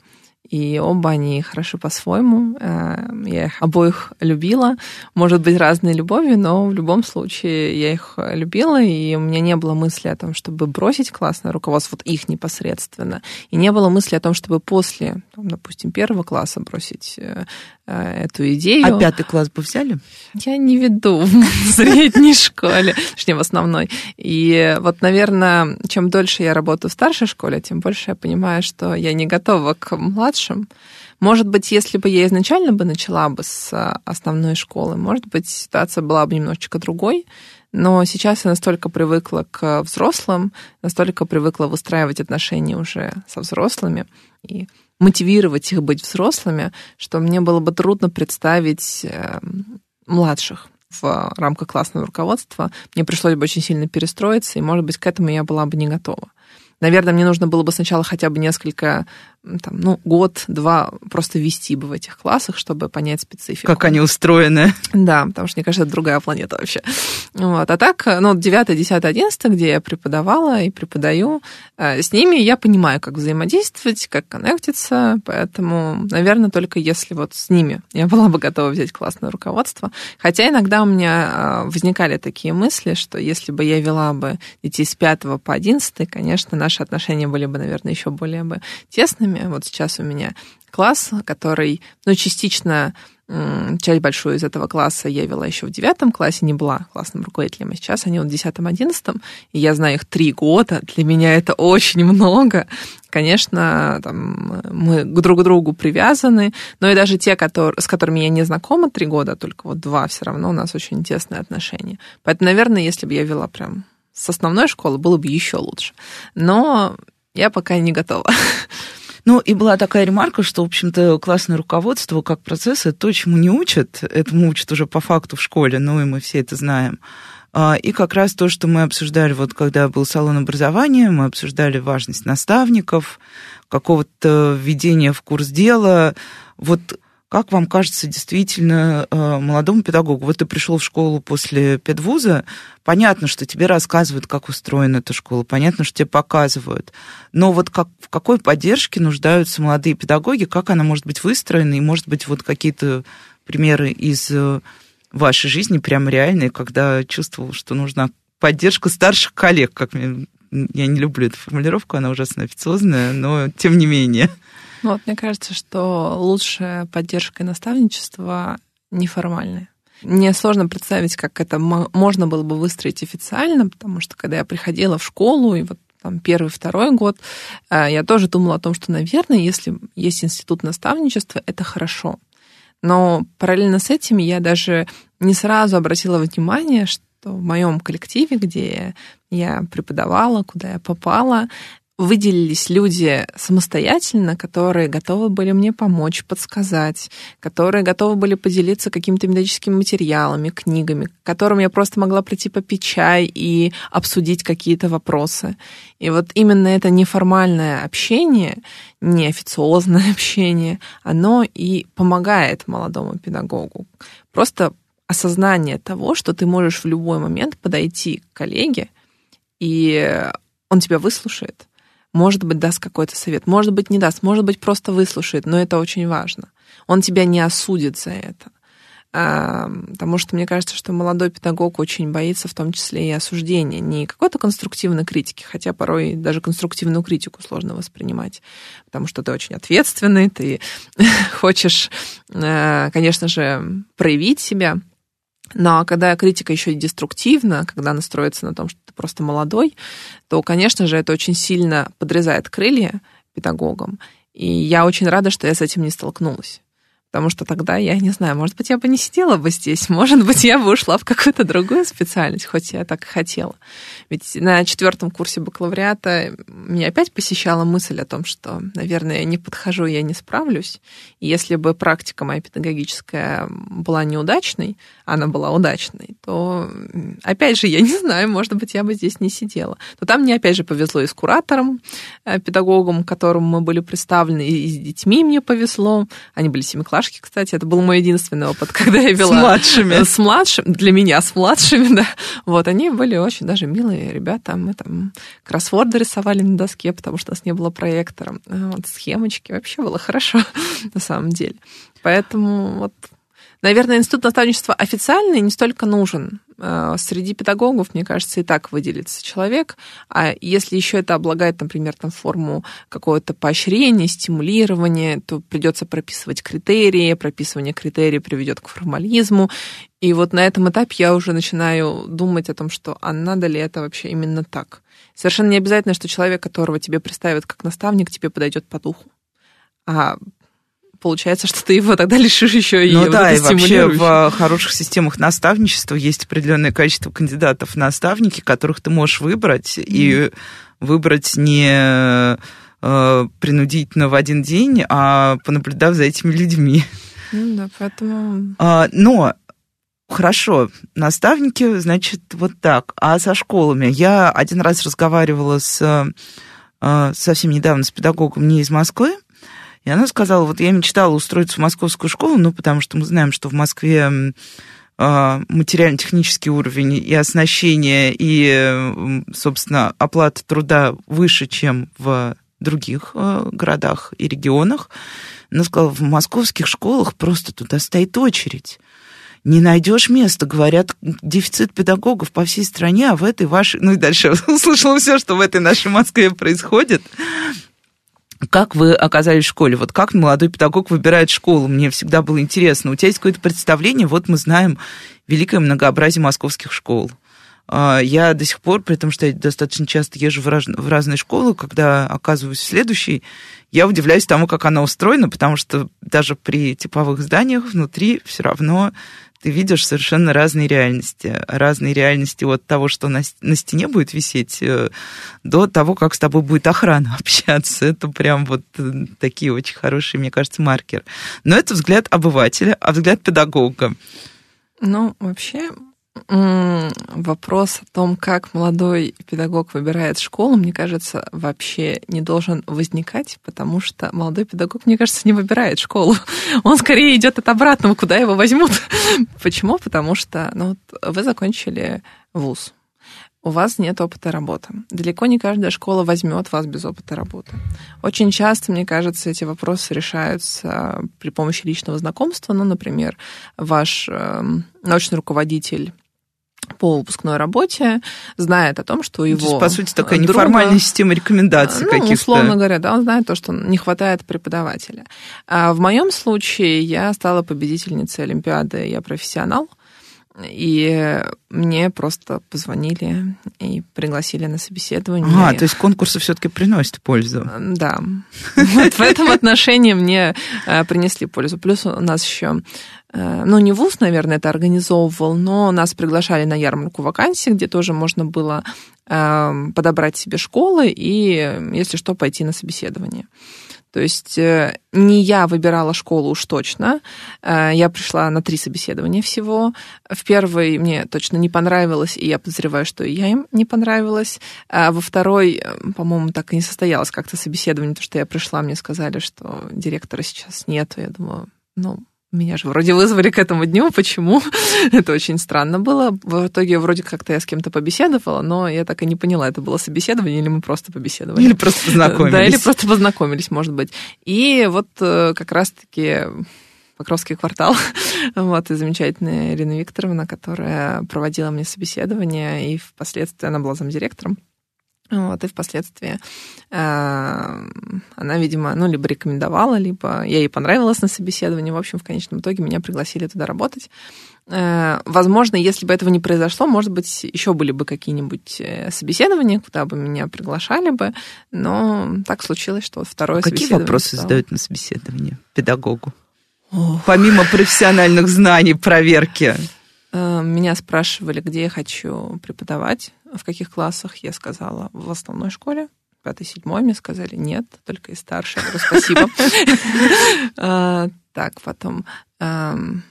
и оба они хороши по-своему. Э, я их обоих любила. Может быть, разной любовью, но в любом случае я их любила, и у меня не было мысли о том, чтобы бросить классное руководство, вот их непосредственно. И не было мысли о том, чтобы после, допустим, первого класса бросить э, эту идею. А пятый класс бы взяли? Я не веду [LAUGHS] в средней школе, точнее, в основной. И вот, наверное, чем дольше я работаю в старшей школе, тем больше я понимаю, что я не готова к младшим. Может быть, если бы я изначально бы начала бы с основной школы, может быть, ситуация была бы немножечко другой. Но сейчас я настолько привыкла к взрослым, настолько привыкла выстраивать отношения уже со взрослыми и мотивировать их быть взрослыми, что мне было бы трудно представить эм, младших в рамках классного руководства. Мне пришлось бы очень сильно перестроиться, и, может быть, к этому я была бы не готова. Наверное, мне нужно было бы сначала хотя бы несколько там, ну, год-два просто вести бы в этих классах, чтобы понять специфику. Как они устроены. Да, потому что, мне кажется, это другая планета вообще. Вот. А так, ну, 9, 10, 11, где я преподавала и преподаю, э, с ними я понимаю, как взаимодействовать, как коннектиться, поэтому, наверное, только если вот с ними я была бы готова взять классное руководство. Хотя иногда у меня э, возникали такие мысли, что если бы я вела бы детей с 5 по 11, конечно, наши отношения были бы, наверное, еще более бы тесными. Вот сейчас у меня класс, который, ну, частично часть большую из этого класса я вела еще в девятом классе, не была классным руководителем, а сейчас они вот в десятом, одиннадцатом, и я знаю их три года, для меня это очень много. Конечно, там, мы друг к другу привязаны, но и даже те, которые, с которыми я не знакома три года, только вот два, все равно у нас очень тесные отношения. Поэтому, наверное, если бы я вела прям с основной школы, было бы еще лучше. Но я пока не готова. [LAUGHS] Ну, и была такая ремарка, что, в общем-то, классное руководство как процесс, это то, чему не учат, этому учат уже по факту в школе, ну, и мы все это знаем. А, и как раз то, что мы обсуждали, вот когда был салон образования, мы обсуждали важность наставников, какого-то введения в курс дела. Вот как вам кажется, действительно, э, молодому педагогу, вот ты пришел в школу после педвуза, понятно, что тебе рассказывают, как устроена эта школа, понятно, что тебе показывают, но вот как, в какой поддержке нуждаются молодые педагоги, как она может быть выстроена, и, может быть, вот какие-то примеры из э, вашей жизни прям реальные, когда чувствовал, что нужна поддержка старших коллег, как мне, я не люблю эту формулировку, она ужасно официозная, но тем не менее. Ну, вот мне кажется, что лучшая поддержка и наставничество неформальное. Мне сложно представить, как это можно было бы выстроить официально, потому что когда я приходила в школу, и вот там первый, второй год, э, я тоже думала о том, что, наверное, если есть институт наставничества, это хорошо. Но параллельно с этим я даже не сразу обратила внимание, что в моем коллективе, где я преподавала, куда я попала, выделились люди самостоятельно, которые готовы были мне помочь, подсказать, которые готовы были поделиться какими-то методическими материалами, книгами, к которым я просто могла прийти попить чай и обсудить какие-то вопросы. И вот именно это неформальное общение, неофициозное [LAUGHS] общение, оно и помогает молодому педагогу. Просто осознание того, что ты можешь в любой момент подойти к коллеге, и он тебя выслушает, может быть, даст какой-то совет, может быть, не даст, может быть, просто выслушает, но это очень важно. Он тебя не осудит за это. Потому что мне кажется, что молодой педагог очень боится в том числе и осуждения, не какой-то конструктивной критики, хотя порой даже конструктивную критику сложно воспринимать, потому что ты очень ответственный, ты [LAUGHS] хочешь, э, конечно же, проявить себя, но когда критика еще и деструктивна, когда она строится на том, что ты просто молодой, то, конечно же, это очень сильно подрезает крылья педагогам. И я очень рада, что я с этим не столкнулась. Потому что тогда, я не знаю, может быть, я бы не сидела бы здесь, может быть, я бы ушла в какую-то другую специальность, хоть я так и хотела. Ведь на четвертом курсе бакалавриата меня опять посещала мысль о том, что, наверное, я не подхожу, я не справлюсь. И если бы практика моя педагогическая была неудачной, она была удачной, то, опять же, я не знаю, может быть, я бы здесь не сидела. Но там мне, опять же, повезло и с куратором, э, педагогом, которому мы были представлены, и с детьми мне повезло. Они были семиклассниками, Пашки, кстати, это был мой единственный опыт, [LAUGHS] когда я вела... С младшими. С младшими, для меня с младшими, [LAUGHS] да. Вот, они были очень даже милые ребята. Мы там кроссворды рисовали на доске, потому что у нас не было проектора. Вот, схемочки. Вообще было хорошо, [LAUGHS] на самом деле. Поэтому вот Наверное, институт наставничества официальный не столько нужен. Э, среди педагогов, мне кажется, и так выделится человек. А если еще это облагает, например, там, форму какого-то поощрения, стимулирования, то придется прописывать критерии, прописывание критериев приведет к формализму. И вот на этом этапе я уже начинаю думать о том, что а надо ли это вообще именно так. Совершенно не обязательно, что человек, которого тебе представят как наставник, тебе подойдет по духу. А получается, что ты его тогда [LAUGHS] лишишь еще и Ну вот да, и вообще в хороших системах наставничества есть определенное количество кандидатов в наставники, которых ты можешь выбрать, mm. и выбрать не э, принудительно в один день, а понаблюдав за этими людьми. Ну да, поэтому... А, но Хорошо, наставники, значит, вот так. А со школами? Я один раз разговаривала с э, совсем недавно с педагогом не из Москвы, и она сказала, вот я мечтала устроиться в московскую школу, ну, потому что мы знаем, что в Москве а, материально-технический уровень и оснащение, и, собственно, оплата труда выше, чем в других а, городах и регионах. Она сказала, в московских школах просто туда стоит очередь. Не найдешь места, говорят, дефицит педагогов по всей стране, а в этой вашей... Ну и дальше [LAUGHS] услышала все, что в этой нашей Москве происходит. Как вы оказались в школе? Вот как молодой педагог выбирает школу? Мне всегда было интересно. У тебя есть какое-то представление? Вот мы знаем великое многообразие московских школ. А, я до сих пор, при том, что я достаточно часто езжу в, раз, в разные школы, когда оказываюсь в следующей, я удивляюсь тому, как она устроена, потому что даже при типовых зданиях внутри все равно ты видишь совершенно разные реальности. Разные реальности от того, что на, на стене будет висеть, э, до того, как с тобой будет охрана [LAUGHS] общаться. Это прям вот э, такие очень хорошие, мне кажется, маркеры. Но это взгляд обывателя, а взгляд педагога. Ну, вообще, вопрос о том, как молодой педагог выбирает школу, мне кажется, вообще не должен возникать, потому что молодой педагог, мне кажется, не выбирает школу. [LAUGHS] Он скорее идет от обратного, куда его возьмут. [LAUGHS] Почему? Потому что ну, вы закончили вуз, у вас нет опыта работы. Далеко не каждая школа возьмет вас без опыта работы. Очень часто, мне кажется, эти вопросы решаются при помощи личного знакомства. Ну, например, ваш э, научный руководитель по выпускной работе знает о том, что его То есть, по сути, такая друга, неформальная система рекомендаций ну, каких-то. условно говоря, да, он знает то, что не хватает преподавателя. А в моем случае я стала победительницей Олимпиады «Я профессионал», и мне просто позвонили и пригласили на собеседование. А, то есть конкурсы все-таки приносят пользу. Да. [LAUGHS] Вот в этом отношении мне э, принесли пользу. Плюс у нас еще, ну, не ВУЗ, наверное, это организовывал, но нас приглашали на ярмарку вакансий, где тоже можно было э, подобрать себе школы и, если что, пойти на собеседование. То есть э, не я выбирала школу уж точно. Э, я пришла на три собеседования всего. В первой мне точно не понравилось, и я подозреваю, что и я им не понравилась. А во второй, э, по-моему, так и не состоялось как-то собеседование, потому что я пришла, мне сказали, что директора сейчас нет. Я думаю, ну, меня же вроде вызвали к этому дню, почему? [LAUGHS] это очень странно было. В итоге вроде как-то я с кем-то побеседовала, но я так и не поняла, это было собеседование или мы просто побеседовали. Или просто познакомились. Да, или просто познакомились, может быть. И вот э, как раз-таки Покровский квартал. [LAUGHS] вот, и замечательная Ирина Викторовна, которая проводила мне собеседование, и впоследствии она была замдиректором. Вот, и впоследствии э, она, видимо, ну, либо рекомендовала, либо я ей понравилась на собеседовании. В общем, в конечном итоге меня пригласили туда работать. Э, возможно, если бы этого не произошло, может быть, еще были бы какие-нибудь э, собеседования, куда бы меня приглашали бы, но так случилось, что второе а Какие вопросы стало. задают на собеседовании педагогу? Ох. Помимо профессиональных знаний, проверки. Меня спрашивали, где я хочу преподавать, в каких классах. Я сказала, в основной школе. Пятый, седьмой мне сказали, нет, только и старший. Я говорю, спасибо. Э, [LAUGHS] так, потом... Эм,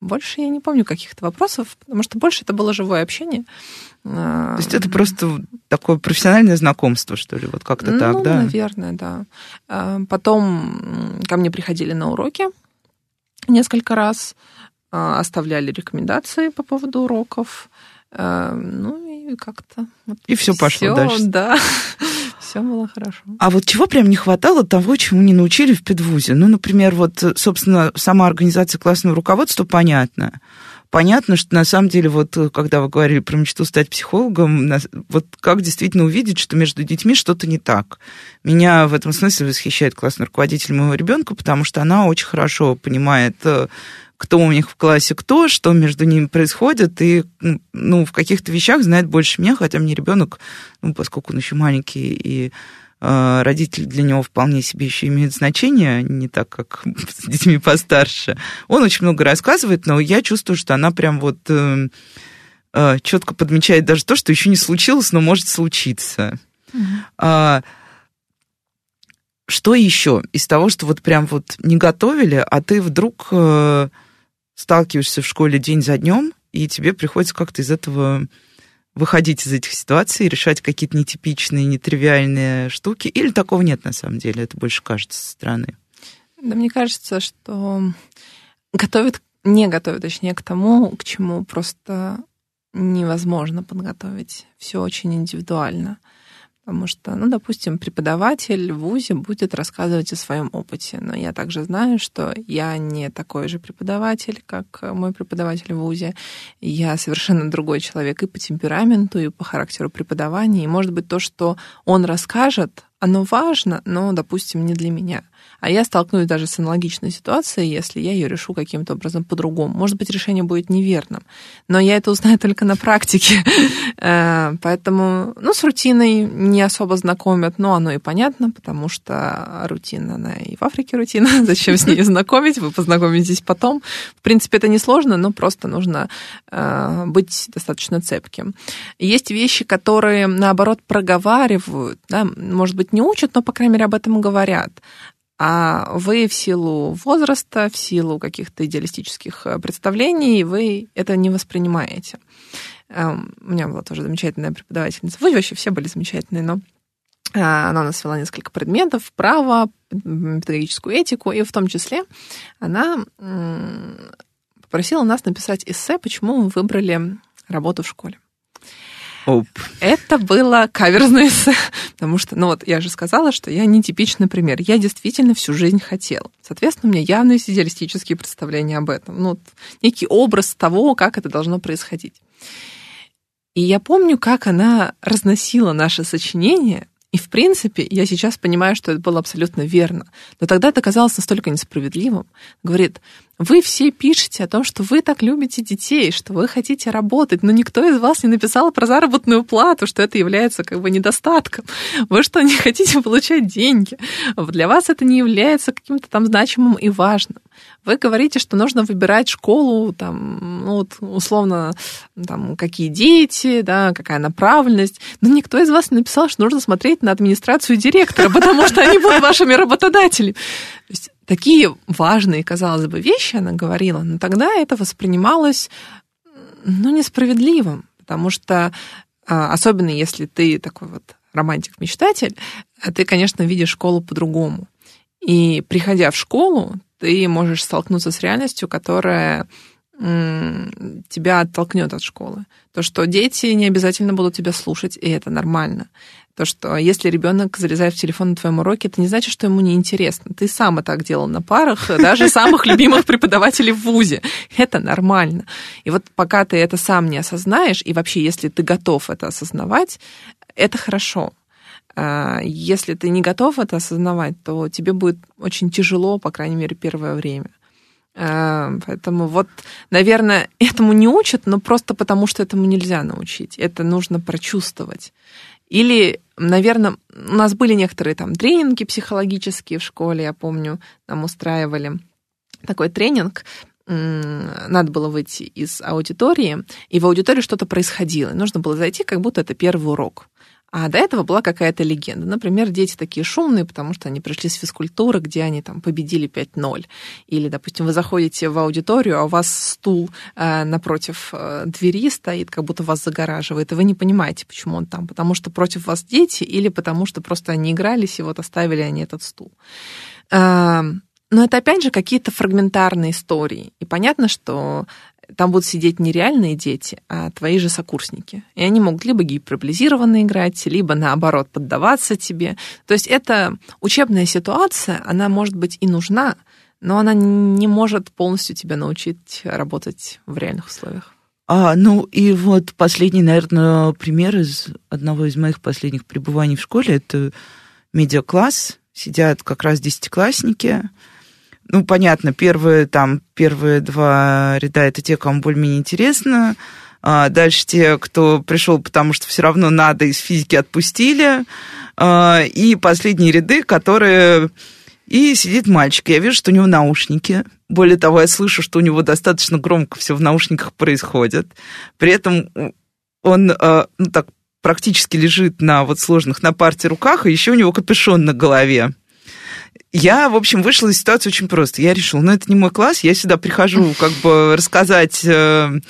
больше я не помню каких-то вопросов, потому что больше это было живое общение. Э, То есть это просто такое профессиональное знакомство, что ли, вот как-то ну, так, да? наверное, да. Потом ко мне приходили на уроки несколько раз. А, оставляли рекомендации по поводу уроков. А, ну и как-то... Вот и все пошло дальше. Да, [LAUGHS] все было хорошо. А вот чего прям не хватало того, чему не научили в педвузе? Ну, например, вот, собственно, сама организация классного руководства, понятно. Понятно, что на самом деле, вот когда вы говорили про мечту стать психологом, вот как действительно увидеть, что между детьми что-то не так. Меня в этом смысле восхищает классный руководитель моего ребенка, потому что она очень хорошо понимает э, кто у них в классе кто, что между ними происходит, и ну, в каких-то вещах знает больше меня, хотя мне ребенок, ну, поскольку он еще маленький, и э, родители для него вполне себе еще имеют значение, не так, как [LAUGHS] с детьми постарше. Он очень много рассказывает, но я чувствую, что она прям вот э, э, четко подмечает даже то, что еще не случилось, но может случиться. Mm-hmm. А, что еще из того, что вот прям вот не готовили, а ты вдруг э, сталкиваешься в школе день за днем, и тебе приходится как-то из этого выходить из этих ситуаций, решать какие-то нетипичные, нетривиальные штуки, или такого нет на самом деле, это больше кажется со стороны? Да, мне кажется, что готовит, не готовит, точнее, к тому, к чему просто невозможно подготовить. Все очень индивидуально. Потому что, ну, допустим, преподаватель в ВУЗе будет рассказывать о своем опыте, но я также знаю, что я не такой же преподаватель, как мой преподаватель в ВУЗе. Я совершенно другой человек и по темпераменту, и по характеру преподавания. И, может быть, то, что он расскажет, оно важно, но, допустим, не для меня. А я столкнусь даже с аналогичной ситуацией, если я ее решу каким-то образом по-другому. Может быть, решение будет неверным, но я это узнаю [LAUGHS] только на практике. [LAUGHS] Э, поэтому, ну, с рутиной не особо знакомят, но оно и понятно, потому что рутина, она и в Африке рутина. [LAUGHS] Зачем с ней знакомить? Вы познакомитесь потом. В принципе, это несложно, но просто нужно э, быть достаточно цепким. Есть вещи, которые, наоборот, проговаривают, да, может быть, не учат, но, по крайней мере, об этом говорят а вы в силу возраста, в силу каких-то идеалистических э, представлений, вы это не воспринимаете. Эм, у меня была тоже замечательная преподавательница. Вы вообще все были замечательные, но э, она у нас вела несколько предметов, право, педагогическую этику, и в том числе она попросила нас написать эссе, почему мы выбрали работу в школе. Оп. Это было каверзное потому что, ну вот, я же сказала, что я не типичный пример. Я действительно всю жизнь хотела. Соответственно, у меня явные идеалистические представления об этом. Ну, вот, некий образ того, как это должно происходить. И я помню, как она разносила наше сочинение, и, в принципе, я сейчас понимаю, что это было абсолютно верно. Но тогда это казалось настолько несправедливым. Говорит, вы все пишете о том, что вы так любите детей, что вы хотите работать, но никто из вас не написал про заработную плату, что это является как бы недостатком. Вы что, не хотите получать деньги? Для вас это не является каким-то там значимым и важным. Вы говорите, что нужно выбирать школу, там, ну, вот, условно, там, какие дети, да, какая направленность. Но никто из вас не написал, что нужно смотреть на администрацию директора, потому что они будут вашими работодателями. То есть такие важные, казалось бы, вещи она говорила, но тогда это воспринималось, ну, несправедливым, потому что а, особенно если ты такой вот романтик-мечтатель, ты, конечно, видишь школу по-другому. И приходя в школу, ты можешь столкнуться с реальностью, которая тебя оттолкнет от школы. То, что дети не обязательно будут тебя слушать, и это нормально. То, что если ребенок залезает в телефон на твоем уроке, это не значит, что ему неинтересно. Ты сам и так делал на парах, [LAUGHS] даже самых любимых преподавателей в ВУЗе. Это нормально. И вот пока ты это сам не осознаешь, и вообще, если ты готов это осознавать, это хорошо. А, если ты не готов это осознавать, то тебе будет очень тяжело, по крайней мере, первое время. А, поэтому вот, наверное, этому не учат, но просто потому, что этому нельзя научить. Это нужно прочувствовать. Или, наверное, у нас были некоторые там тренинги психологические в школе, я помню, нам устраивали такой тренинг, надо было выйти из аудитории, и в аудитории что-то происходило. Нужно было зайти, как будто это первый урок. А до этого была какая-то легенда. Например, дети такие шумные, потому что они пришли с физкультуры, где они там победили 5-0. Или, допустим, вы заходите в аудиторию, а у вас стул э, напротив э, двери стоит, как будто вас загораживает, и вы не понимаете, почему он там. Потому что против вас дети или потому что просто они игрались, и вот оставили они этот стул. Э, но это, опять же, какие-то фрагментарные истории. И понятно, что там будут сидеть не реальные дети, а твои же сокурсники. И они могут либо гиперболизированно играть, либо наоборот поддаваться тебе. То есть это учебная ситуация, она может быть и нужна, но она не может полностью тебя научить работать в реальных условиях. А, ну и вот последний, наверное, пример из одного из моих последних пребываний в школе, это медиакласс. Сидят как раз десятиклассники, ну, понятно, первые там, первые два ряда это те, кому более-менее интересно. А дальше те, кто пришел, потому что все равно надо, из физики отпустили. А, и последние ряды, которые... И сидит мальчик, я вижу, что у него наушники. Более того, я слышу, что у него достаточно громко все в наушниках происходит. При этом он, а, ну так, практически лежит на вот сложных на парте руках, и еще у него капюшон на голове. Я, в общем, вышла из ситуации очень просто. Я решила, ну, это не мой класс, я сюда прихожу как бы рассказать э,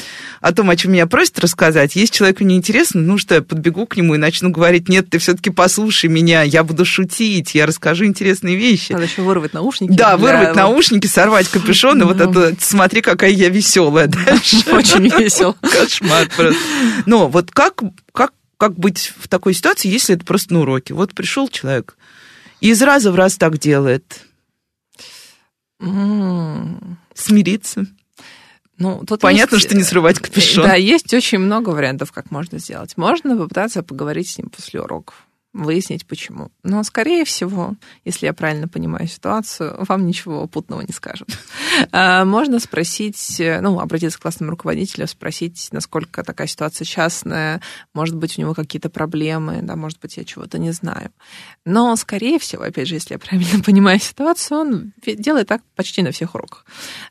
о том, о чем меня просят рассказать. Если человеку не интересно, ну что, я подбегу к нему и начну говорить, нет, ты все-таки послушай меня, я буду шутить, я расскажу интересные вещи. Надо еще вырвать наушники. Да, вырвать наушники, сорвать капюшон, и вот это, смотри, какая я веселая дальше. [LAUGHS] Очень весело. [LAUGHS] Кошмар просто. Но вот как, как, как быть в такой ситуации, если это просто на уроке? Вот пришел человек, и из раза в раз так делает. Mm. Смириться. Ну, тут Понятно, есть... что не срывать капюшон. Да, есть очень много вариантов, как можно сделать. Можно попытаться поговорить с ним после уроков выяснить, почему. Но, скорее всего, если я правильно понимаю ситуацию, вам ничего путного не скажут. [LAUGHS] А, можно спросить, ну, обратиться к классному руководителю, спросить, насколько такая ситуация частная, может быть, у него какие-то проблемы, да, может быть, я чего-то не знаю. Но, скорее всего, опять же, если я правильно [LAUGHS] понимаю ситуацию, он делает так почти на всех уроках.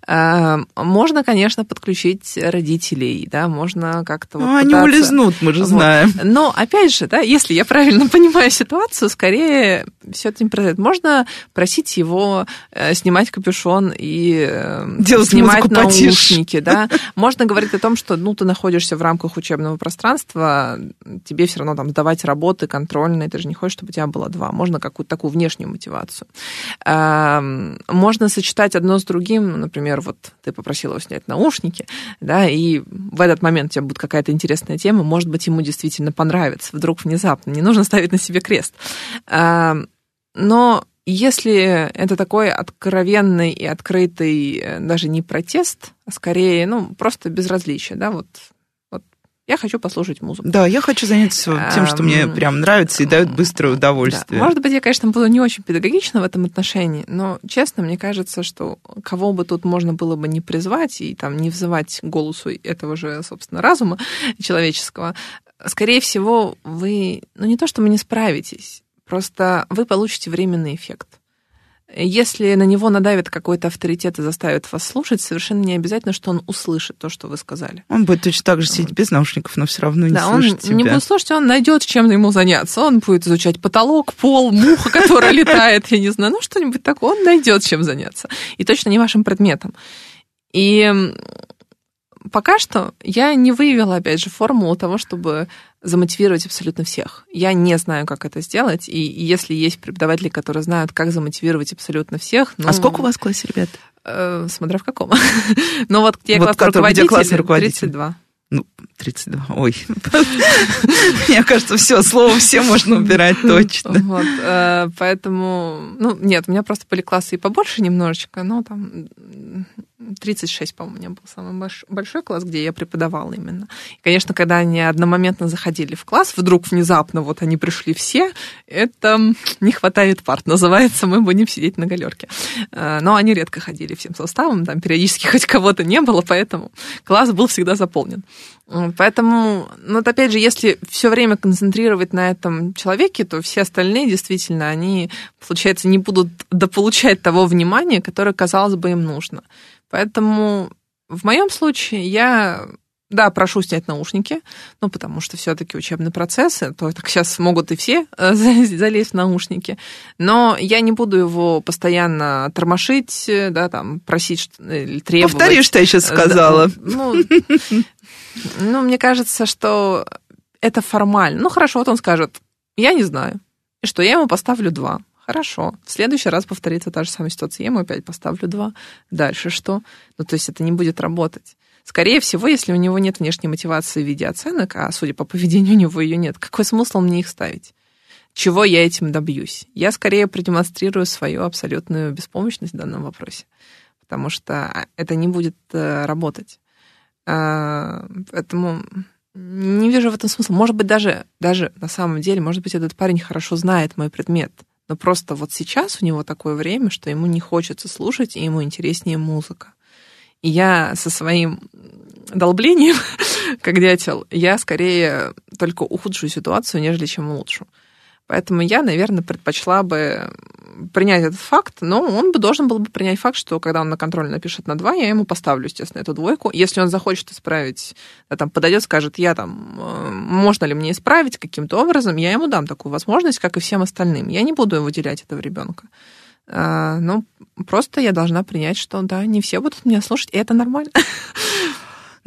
А, можно, конечно, подключить родителей, да, можно как-то... Вот ну, они улизнут, мы же вот. знаем. Но, опять же, да, если я правильно [LAUGHS] понимаю, понимаю ситуацию, скорее все это не произойдет. Можно просить его э, снимать капюшон и э, Делать снимать наушники, да. Можно говорить о том, что ну, ты находишься в рамках учебного пространства, тебе все равно там сдавать работы контрольные, ты же не хочешь, чтобы у тебя было два. Можно какую-то такую внешнюю мотивацию. Можно сочетать одно с другим, например, вот ты попросила его снять наушники, да, и в этот момент у тебя будет какая-то интересная тема, может быть, ему действительно понравится, вдруг внезапно. Не нужно ставить на себе крест. Но если это такой откровенный и открытый э, даже не протест, а скорее, ну, просто безразличие, да, вот я хочу послушать музыку. Да, я хочу заняться тем, что мне прям нравится и дает быстрое удовольствие. Да. Может быть, я, конечно, буду не очень педагогична в этом отношении, но, честно, мне кажется, что кого бы тут можно было бы не призвать и там не взывать голосу этого же, собственно, разума человеческого, скорее всего, вы, ну не то, что вы не справитесь, просто вы получите временный эффект. Если на него надавит какой-то авторитет и заставит вас слушать, совершенно не обязательно, что он услышит то, что вы сказали. Он будет точно так же сидеть без наушников, но все равно не да, слышит он тебя. не будет слушать, он найдет, чем ему заняться. Он будет изучать потолок, пол, муха, которая [LAUGHS] летает, я не знаю, ну что-нибудь такое. Он найдет, чем заняться. И точно не вашим предметом. И пока что я не выявила, опять же, формулу того, чтобы замотивировать абсолютно всех. Я не знаю, как это сделать, и если есть преподаватели, которые знают, как замотивировать абсолютно всех... Ну, а сколько у вас в классе ребят? Э, смотря в каком. [LAUGHS] Но вот где вот класс руководитель, 32. Ну, 32. Ой. [LAUGHS] Мне кажется, все, слово все можно убирать точно. Вот, э, поэтому, ну, нет, у меня просто были классы и побольше немножечко, но там 36, по-моему, у меня был самый большой класс, где я преподавала именно. И, конечно, когда они одномоментно заходили в класс, вдруг внезапно вот они пришли все, это не хватает парт, называется, мы будем сидеть на галерке. Э, но они редко ходили всем составом, там периодически [LAUGHS] хоть кого-то не было, поэтому класс был всегда заполнен. Поэтому, ну, вот опять же, если все время концентрировать на этом человеке, то все остальные действительно, они, получается, не будут дополучать того внимания, которое, казалось бы, им нужно. Поэтому в моем случае я да, прошу снять наушники, ну, потому что все-таки учебные процессы, то так сейчас могут и все э, [LAUGHS] залезть в наушники, но я не буду его постоянно тормошить, да, там, просить или требовать. Повтори, что я сейчас сказала. Ну, [LAUGHS] ну, мне кажется, что это формально. Ну, хорошо, вот он скажет, я не знаю, и что я ему поставлю два. Хорошо. В следующий раз повторится та же самая ситуация. Я ему опять поставлю два. Дальше что? Ну, то есть это не будет работать. Скорее всего, если у него нет внешней мотивации в виде оценок, а судя по поведению [LAUGHS] у него ее нет, какой смысл мне их ставить? Чего я этим добьюсь? Я скорее продемонстрирую свою абсолютную беспомощность в данном вопросе, потому что это не будет э, работать. А, поэтому не вижу в этом смысла. Может быть, даже, даже на самом деле, может быть, этот парень хорошо знает мой предмет, но просто вот сейчас у него такое время, что ему не хочется слушать, и ему интереснее музыка. Я со своим долблением, [LAUGHS] как дятел, я скорее только ухудшу ситуацию, нежели чем улучшу. Поэтому я, наверное, предпочла бы принять этот факт, но он бы должен был бы принять факт, что когда он на контроль напишет на 2, я ему поставлю, естественно, эту двойку. Если он захочет исправить, да, там, подойдет, скажет, я там, э, можно ли мне исправить каким-то образом, я ему дам такую возможность, как и всем остальным. Я не буду выделять этого ребенка. А, ну, просто я должна принять, что да, не все будут меня слушать, и это нормально. [LAUGHS]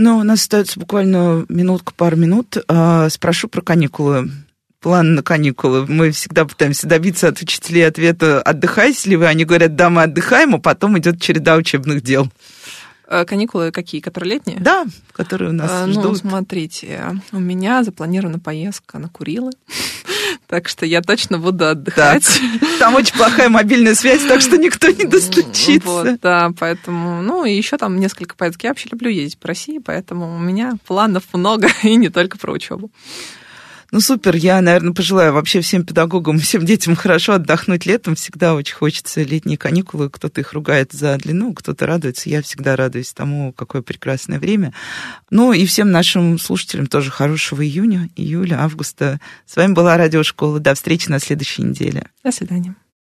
Ну, у нас остается буквально минутка, пару минут. А, спрошу про каникулы план на каникулы. Мы всегда пытаемся добиться от учителей ответа, отдыхаете ли вы? Они говорят, да, мы отдыхаем, а потом идет череда учебных дел. Э, каникулы какие? Которые летние? Да, которые у нас а, ждут. Ну, смотрите, у меня запланирована поездка на Курилы. Так что я точно буду отдыхать. Так. Там очень плохая мобильная связь, так что никто не [LAUGHS] достучится. Вот, да, поэтому, ну, и еще там несколько поездок. Я вообще люблю ездить по России, поэтому у меня планов много, [LAUGHS] и не только про учебу. Ну, супер. Я, наверное, пожелаю вообще всем педагогам, [LAUGHS] всем детям хорошо отдохнуть летом. Всегда очень хочется летние каникулы. Кто-то их ругает за длину, кто-то радуется. Я всегда радуюсь тому, какое прекрасное время. Ну, и всем нашим слушателям тоже хорошего июня, июля, августа. С вами была Радиошкола. До встречи на следующей неделе. До свидания.